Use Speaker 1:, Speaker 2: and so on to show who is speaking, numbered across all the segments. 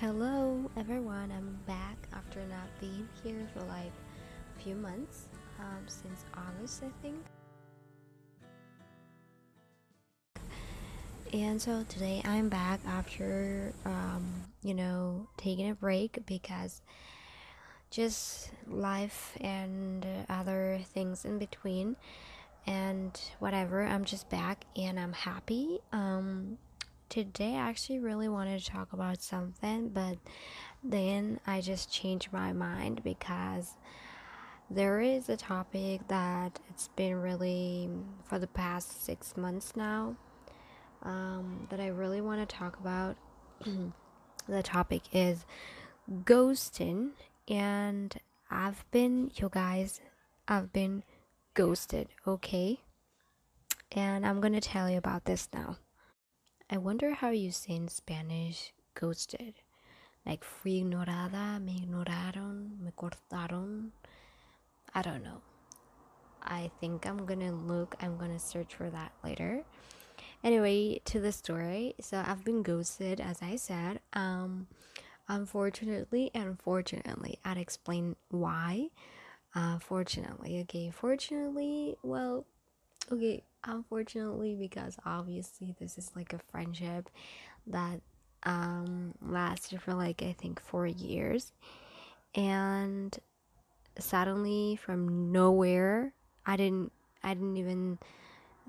Speaker 1: Hello everyone, I'm back after not being here for like a few months, um, since August I think. And so today I'm back after, um, you know, taking a break because just life and other things in between and whatever. I'm just back and I'm happy. Um, today I actually really wanted to talk about something, but then I just changed my mind because there is a topic that it's been really for the past six months now um, that I really want to talk about. the topic is ghosting, and I've been, you guys, I've been ghosted, okay? And I'm gonna tell you about this now. I wonder how you say in Spanish ghosted. Like fui ignorada, me ignoraron, me cortaron. I don't know. I think I'm gonna look, I'm gonna search for that later. Anyway, to the story. So I've been ghosted, as I said. Um, unfortunately, and fortunately, I'd explain why. Uh, fortunately, okay. Fortunately, well, okay unfortunately because obviously this is like a friendship that um lasted for like i think four years. And suddenly from nowhere i didn't i didn't even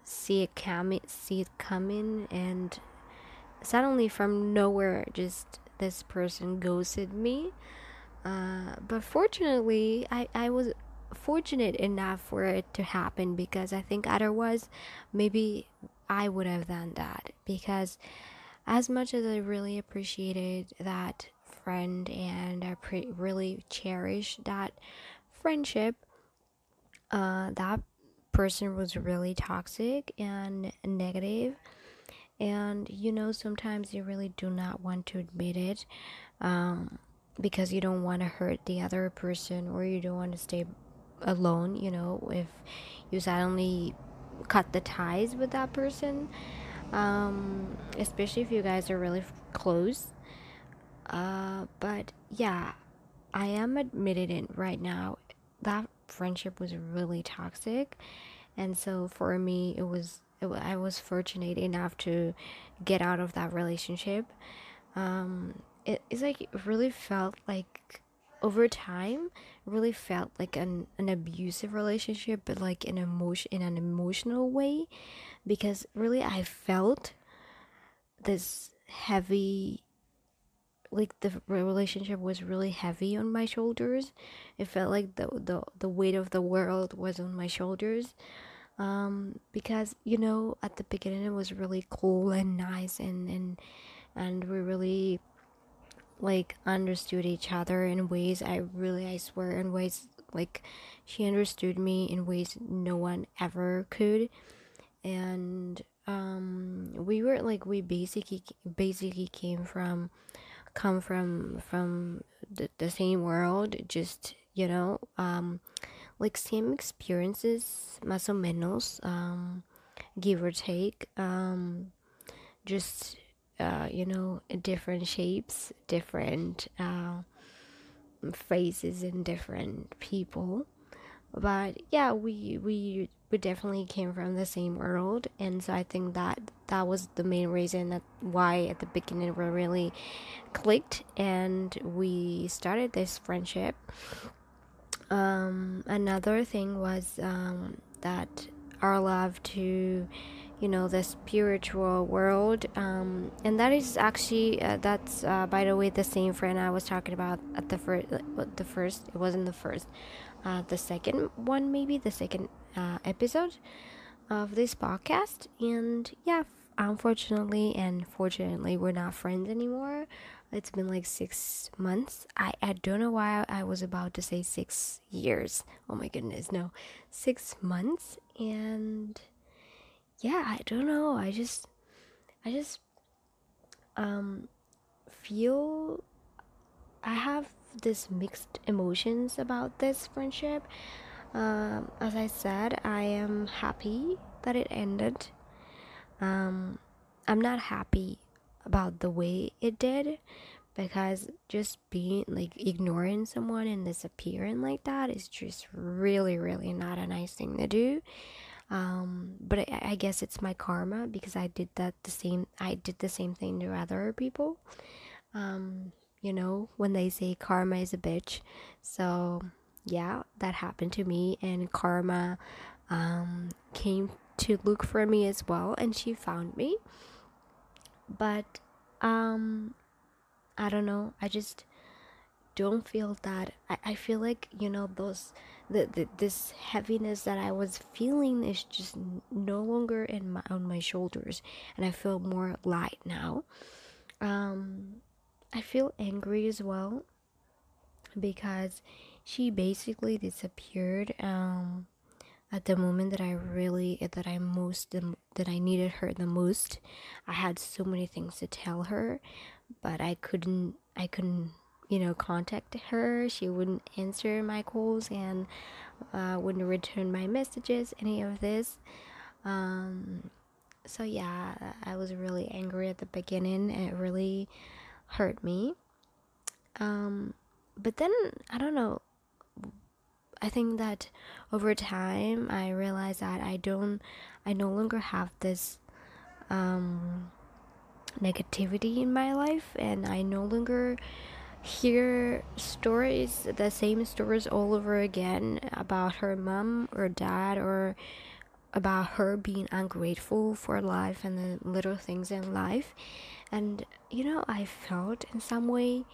Speaker 1: see it coming see it coming. And suddenly from nowhere just this person ghosted me. Uh, but fortunately i i was fortunate enough for it to happen because I think otherwise maybe I would have done that. Because as much as I really appreciated that friend and I pre- really cherish that friendship uh, that person was really toxic and negative. And you know sometimes you really do not want to admit it um, because you don't want to hurt the other person or you don't want to stay alone you know if you suddenly cut the ties with that person um, especially if you guys are really close. Uh, but yeah i am admitted in right now that friendship was really toxic. And so for me it was it, i was fortunate enough to get out of that relationship. Um, it, it's like it really felt like over time really felt like an, an abusive relationship but like an emotion in an emotional way because really i felt this heavy like the relationship was really heavy on my shoulders. It felt like the the, the weight of the world was on my shoulders um, because you know at the beginning it was really cool and nice and and and we really like understood each other in ways I really I swear in ways like she understood me in ways no one ever could. And um we were like we basically basically came from come from from the, the same world just you know um like same experiences más o menos um give or take um just uh, you know, different shapes, different uh, faces, and different people. But yeah, we we we definitely came from the same world, and so I think that that was the main reason that why at the beginning we really clicked, and we started this friendship. Um, another thing was um, that our love to you know the spiritual world um, and that is actually uh, that's uh, by the way the same friend i was talking about at the first the first it wasn't the first uh, the second one maybe the second uh, episode of this podcast and yeah unfortunately and fortunately we're not friends anymore. It's been like six months. I i don't know why i was about to say six years. Oh my goodness no. Six months and yeah, I don't know. I just I just um feel I have this mixed emotions about this friendship. Um, as I said, I am happy that it ended. Um, I'm not happy about the way it did, because just being like ignoring someone and disappearing like that is just really really not a nice thing to do um, but I, I guess it's my karma because i did that the same i did the same thing to other people um, you know when they say karma is a bitch so yeah that happened to me and karma um, came to look for me as well and she found me but um I don't know. I just don't feel that. I, I feel like, you know, those, the, the, this heaviness that I was feeling is just no longer in my, on my shoulders. And I feel more light now. Um, I feel angry as well because she basically disappeared. Um, at the moment that I really that I most that I needed her the most. I had so many things to tell her, but I couldn't I couldn't you know contact her. She wouldn't answer my calls and uh, wouldn't return my messages. Any of this. Um, so yeah, I was really angry at the beginning. It really hurt me. Um, but then I don't know. I think that over time I realized that I don't, I no longer have this um, negativity in my life and I no longer hear stories, the same stories all over again about her mom or dad or about her being ungrateful for life and the little things in life. And you know, I felt in some way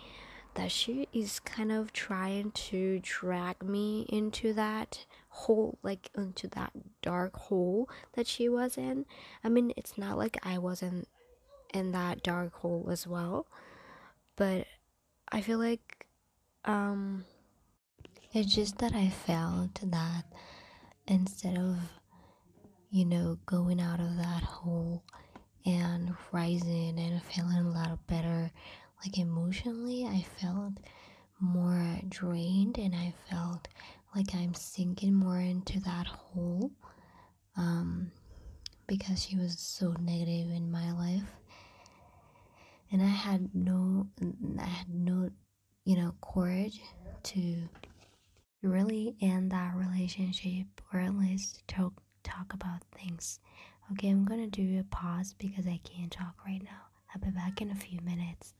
Speaker 1: that she is kind of trying to drag me into that hole, like into that dark hole that she was in. I mean, it's not like I wasn't in that dark hole as well. But I feel like um it's just that I felt that instead of you know going out of that hole and rising and feeling a lot better like emotionally I felt more drained and I felt like I'm sinking more into that hole um because she was so negative in my life and I had no I had no you know courage to really end that relationship or at least talk talk about things. Okay, I'm gonna do a pause because I can't talk right now. I'll be back in a few minutes.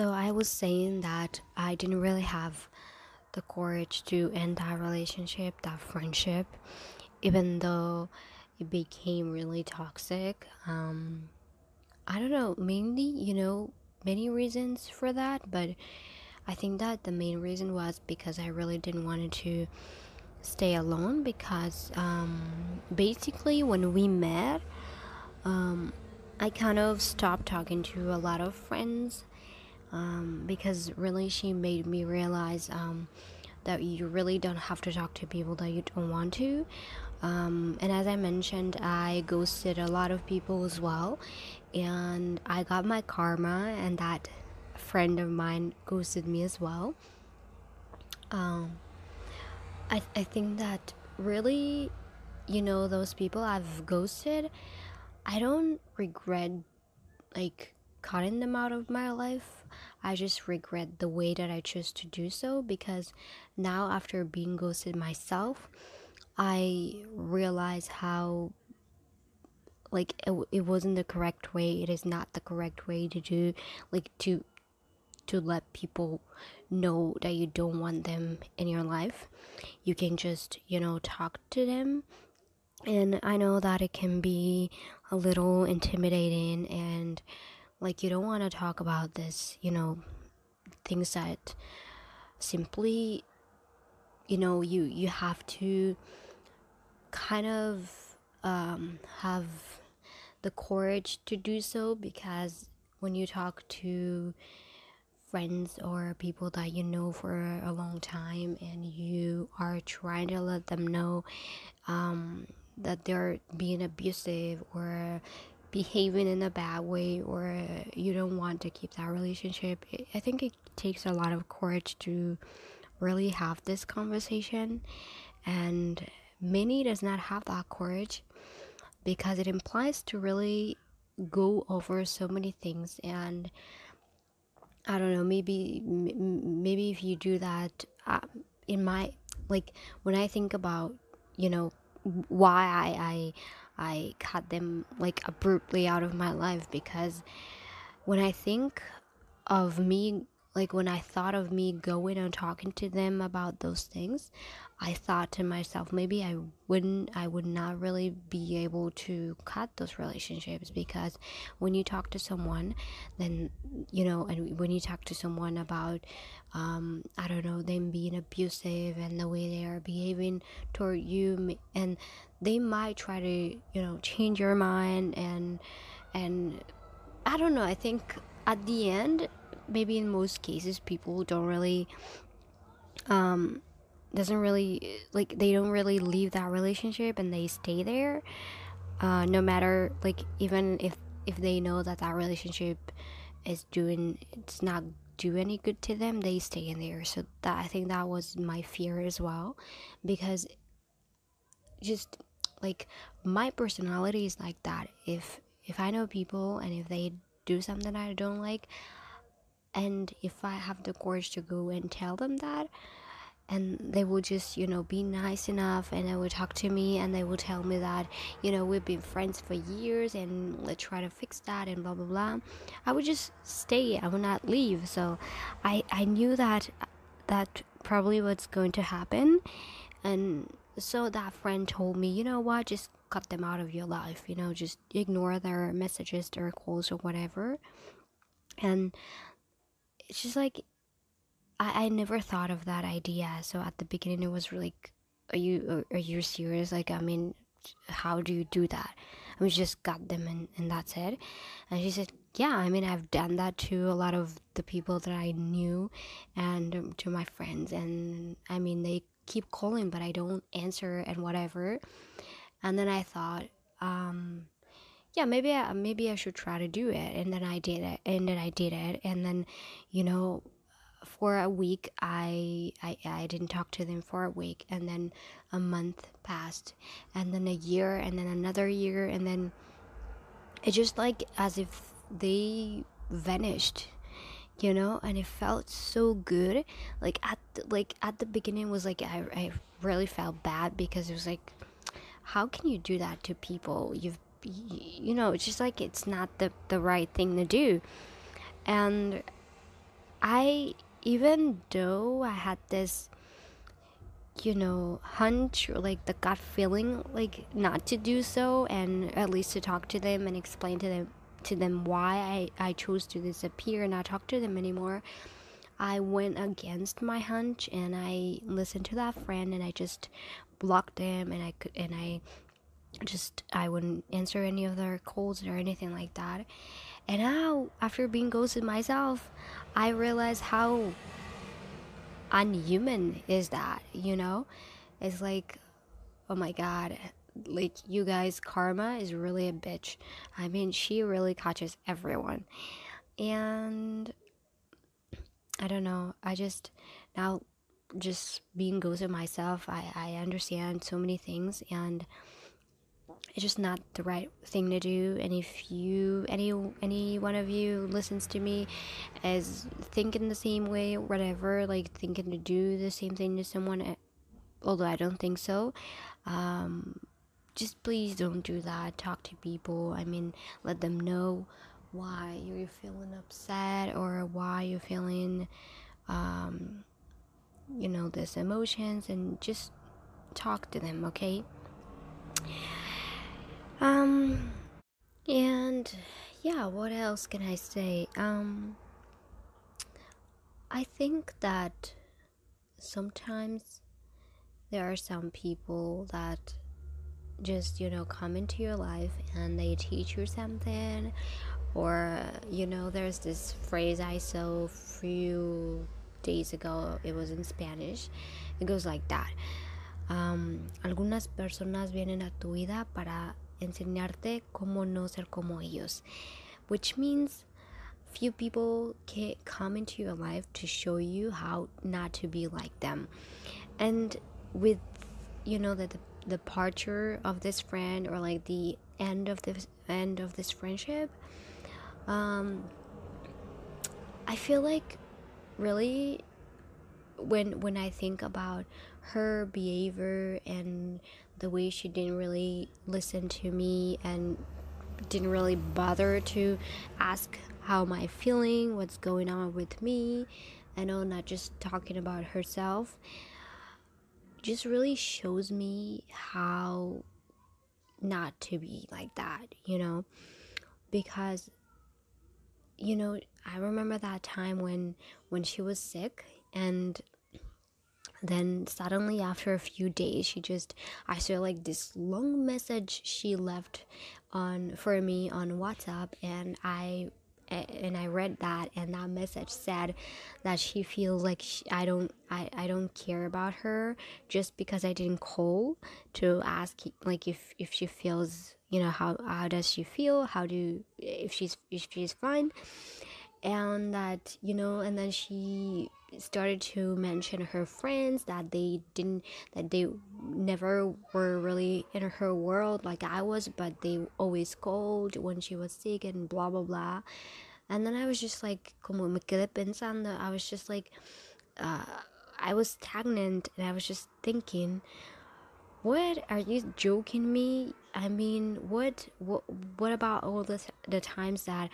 Speaker 1: So I was saying that I didn't really have the courage to end that relationship, that friendship, even though it became really toxic. Um, I don't know, mainly, you know, many reasons for that, but I think that the main reason was because I really didn't want to stay alone because um, basically when we met, um, I kind of stopped talking to a lot of friends um, because really she made me realize um, that you really don't have to talk to people that you don't want to. Um, and as I mentioned, I ghosted a lot of people as well, and I got my karma, and that friend of mine ghosted me as well. Um, I I think that really, you know, those people I've ghosted, I don't regret like cutting them out of my life. I just regret the way that I chose to do so because now, after being ghosted myself, I realize how like it, it wasn't the correct way. It is not the correct way to do like to to let people know that you don't want them in your life. You can just you know talk to them. And i know that it can be a little intimidating and like you don't want to talk about this you know things that simply you know you you have to kind of um, have the courage to do so because when you talk to friends or people that you know for a long time and you are trying to let them know um, that they're being abusive or behaving in a bad way or you don't want to keep that relationship i think it takes a lot of courage to really have this conversation. And many does not have that courage because it implies to really go over so many things. And i don't know maybe maybe if you do that uh, in my like when i think about you know why i i i cut them like abruptly out of my life because when i think of me like when I thought of me going and talking to them about those things, I thought to myself, maybe I wouldn't, I would not really be able to cut those relationships because when you talk to someone, then, you know, and when you talk to someone about, um, I don't know, them being abusive and the way they are behaving toward you, and they might try to, you know, change your mind and, and I don't know, I think at the end, maybe in most cases people don't really um doesn't really like they don't really leave that relationship and they stay there. Uh no matter like even if if they know that that relationship is doing it's not do any good to them they stay in there. So that i think that was my fear as well. Because just like my personality is like that. If if i know people and if they do something i don't like and if i have the courage to go and tell them that and they will just you know be nice enough and they will talk to me and they will tell me that you know we've been friends for years and let's try to fix that and blah blah blah i would just stay. I would not leave. So i i knew that that probably what's going to happen. And so that friend told me you know what? Just cut them out of your life you know just ignore their messages their calls or whatever. And it's just like I, I never thought of that idea. So at the beginning, it was really, are you are, are you serious? Like, I mean, how do you do that? I mean, just got them and, and that's it. And she said, yeah, I mean, I've done that to a lot of the people that I knew and um, to my friends. And I mean, they keep calling, but I don't answer and whatever. And then I thought, um, yeah, maybe I, maybe I should try to do it. And then I did it, and then I did it, and then, you know, for a week I, I I didn't talk to them for a week, and then a month passed, and then a year, and then another year, and then it just like as if they vanished you know and it felt so good like at the, like at the beginning was like I, I really felt bad because it was like how can you do that to people you've you know it's just like it's not the the right thing to do. And i even though i had this you know hunch or like the gut feeling like not to do so and at least to talk to them and explain to them to them why i i chose to disappear and not talk to them anymore i went against my hunch and i listened to that friend and i just blocked them and i could and i just I wouldn't answer any of their calls or anything like that. And now, after being ghosted myself, I realize how unhuman is that, you know? It's like, oh my god, like you guys, karma is really a bitch. I mean, she really catches everyone. And I don't know, I just now just being ghosted myself, I, I understand so many things and it's just not the right thing to do. And if you any any one of you listens to me as thinking the same way whatever like thinking to do the same thing to someone eh, although i don't think so um, just please don't do that. Talk to people. I mean let them know why you're feeling upset or why you're feeling um, you know these emotions and just talk to them okay um, and yeah, what else can I say? Um, I think that sometimes there are some people that just, you know, come into your life and they teach you something. Or, you know, there's this phrase I saw a few days ago, it was in Spanish. It goes like that. Um, algunas personas vienen a tu vida para enseñarte cómo no ser como ellos, which means few people can come into your life to show you how not to be like them. And with you know the, the departure of this friend or like the end of this end of this friendship, um, I feel like really when when I think about her behavior and the way she didn't really listen to me and didn't really bother to ask how am I feeling, what's going on with me. I know not just talking about herself. Just really shows me how not to be like that, you know? Because you know, I remember that time when when she was sick and then suddenly after a few days she just i saw like this long message she left on for me on whatsapp and i and I read that and that message said that she feels like she, I don't I, I don't care about her just because I didn't call to ask like if if she feels you know how how does she feel? How do if she's if she's fine? And that you know and then she started to mention her friends that they didn't that they never were really in her world like I was but they always called when she was sick and blah blah blah. And then I was just like como me quedé pensando I was just like uh, I was stagnant and I was just thinking what are you joking me? I mean what what what about all the the times that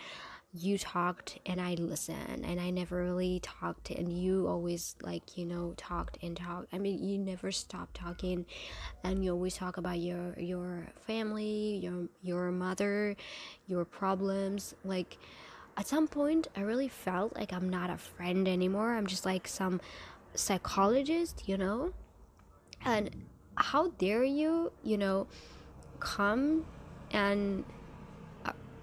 Speaker 1: you talked and I listened and I never really talked and you always like you know talked and talked I mean you never stopped talking and you always talk about your your family your your mother your problems like at some point I really felt like I'm not a friend anymore I'm just like some psychologist you know? And how dare you you know come and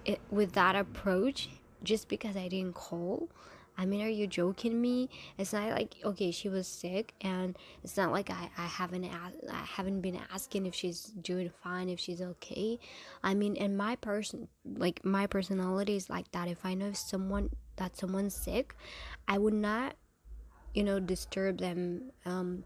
Speaker 1: it, with that approach just because I didn't call. I mean, are you joking me? It's not like okay, she was sick, and it's not like I, I haven't I haven't been asking if she's doing fine, if she's okay. I mean, and my person like my personality is like that. If I know someone that someone's sick, I would not, you know, disturb them. Um,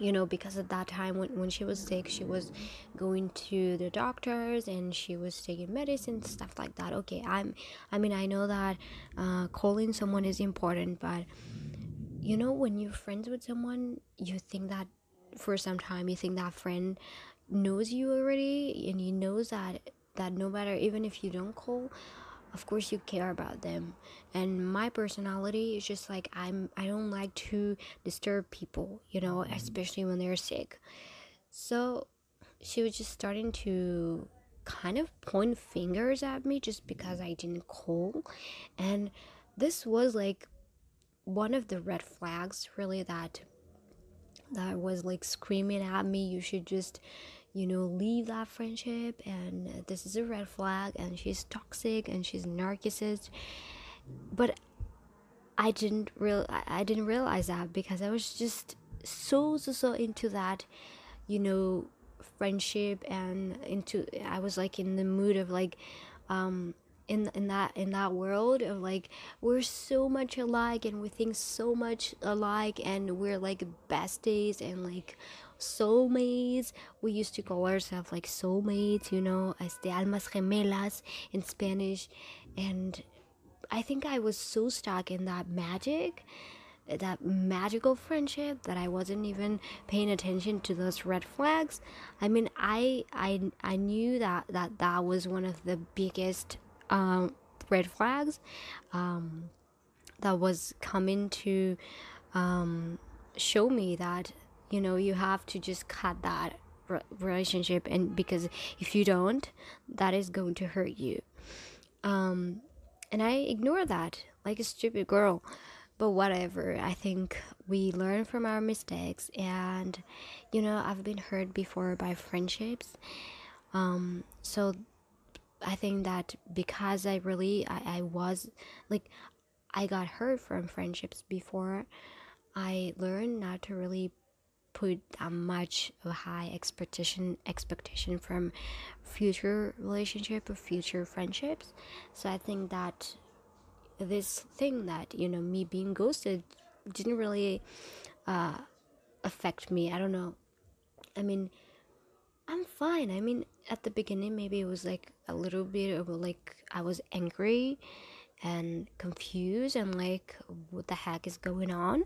Speaker 1: you know because at that time when, when she was sick she was going to the doctors and she was taking medicine stuff like that. Okay i'm i mean i know that uh, calling someone is important but you know when you're friends with someone you think that for some time you think that friend knows you already and he knows that that no matter even if you don't call of course you care about them. And my personality is just like i'm i don't like to disturb people you know mm-hmm. especially when they're sick. So she was just starting to kind of point fingers at me just because i didn't call and this was like one of the red flags really that that was like screaming at me you should just you know leave that friendship and this is a red flag and she's toxic and she's a narcissist. But i didn't real i didn't realize that because i was just so so so into that you know friendship and into i was like in the mood of like um in in that in that world of like we're so much alike and we think so much alike and we're like besties and like soulmates. We used to call ourselves like soulmates, you know, as the almas gemelas in Spanish. And I think I was so stuck in that magic, that magical friendship that I wasn't even paying attention to those red flags. I mean, I I I knew that that that was one of the biggest um, red flags um, that was coming to um, show me that you know you have to just cut that relationship and because if you don't that is going to hurt you. Um and i ignore that like a stupid girl. But whatever i think we learn from our mistakes and you know i've been hurt before by friendships. Um so i think that because i really i, I was like i got hurt from friendships before i learned not to really put that much of high expectation expectation from future relationship or future friendships. So i think that this thing that you know me being ghosted didn't really uh, affect me. I don't know. I mean i'm fine. I mean at the beginning maybe it was like a little bit of like i was angry and confused and like what the heck is going on?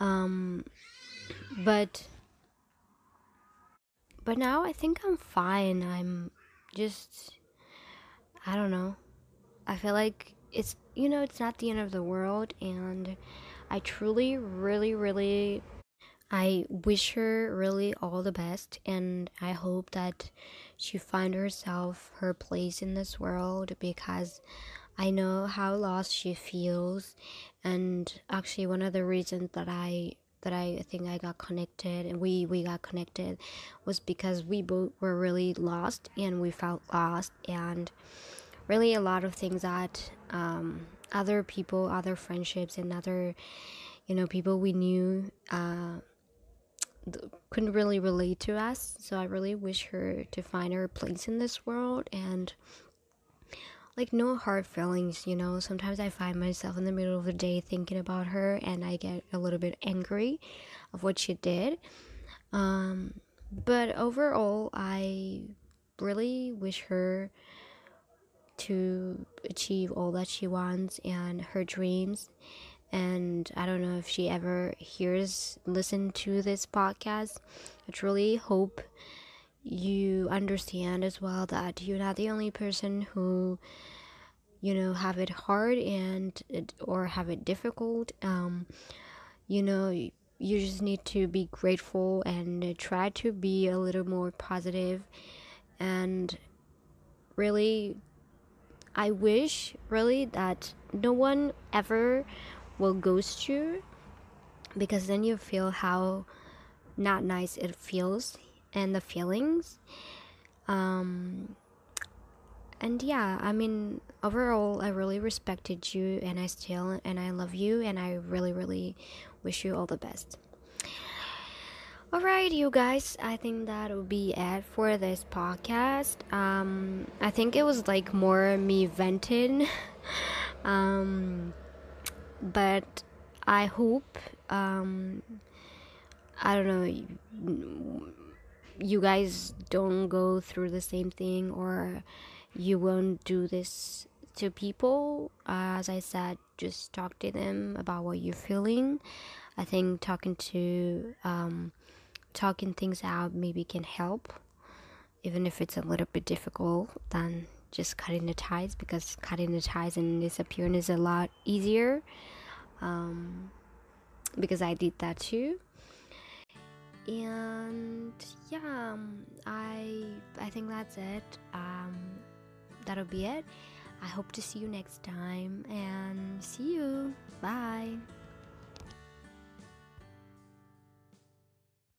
Speaker 1: Um but but now I think I'm fine. I'm just I don't know. I feel like it's you know, it's not the end of the world and I truly really really I wish her really all the best and I hope that she find herself her place in this world because I know how lost she feels and actually one of the reasons that I that I think I got connected and we we got connected was because we both were really lost and we felt lost and really a lot of things that um, other people, other friendships, and other you know people we knew uh, couldn't really relate to us. So I really wish her to find her place in this world and like no hard feelings, you know. Sometimes I find myself in the middle of the day thinking about her and I get a little bit angry of what she did. Um, but overall, I really wish her to achieve all that she wants and her dreams. And I don't know if she ever hears, listen to this podcast. I truly hope you understand as well that you're not the only person who you know have it hard and or have it difficult. Um you know you just need to be grateful and try to be a little more positive. And really i wish really that no one ever will ghost you because then you feel how not nice it feels and the feelings um and yeah i mean overall i really respected you and i still and i love you and i really really wish you all the best Alright, you guys, I think that will be it for this podcast. Um, I think it was like more me venting. um, but I hope, um, I don't know, you guys don't go through the same thing or you won't do this to people as i said just talk to them about what you're feeling. I think talking to um, talking things out maybe can help. Even if it's a little bit difficult than just cutting the ties because cutting the ties and disappearing is a lot easier um, because i did that too and yeah i i think that's it. Um, that'll be it. I hope to see you next time and see you. Bye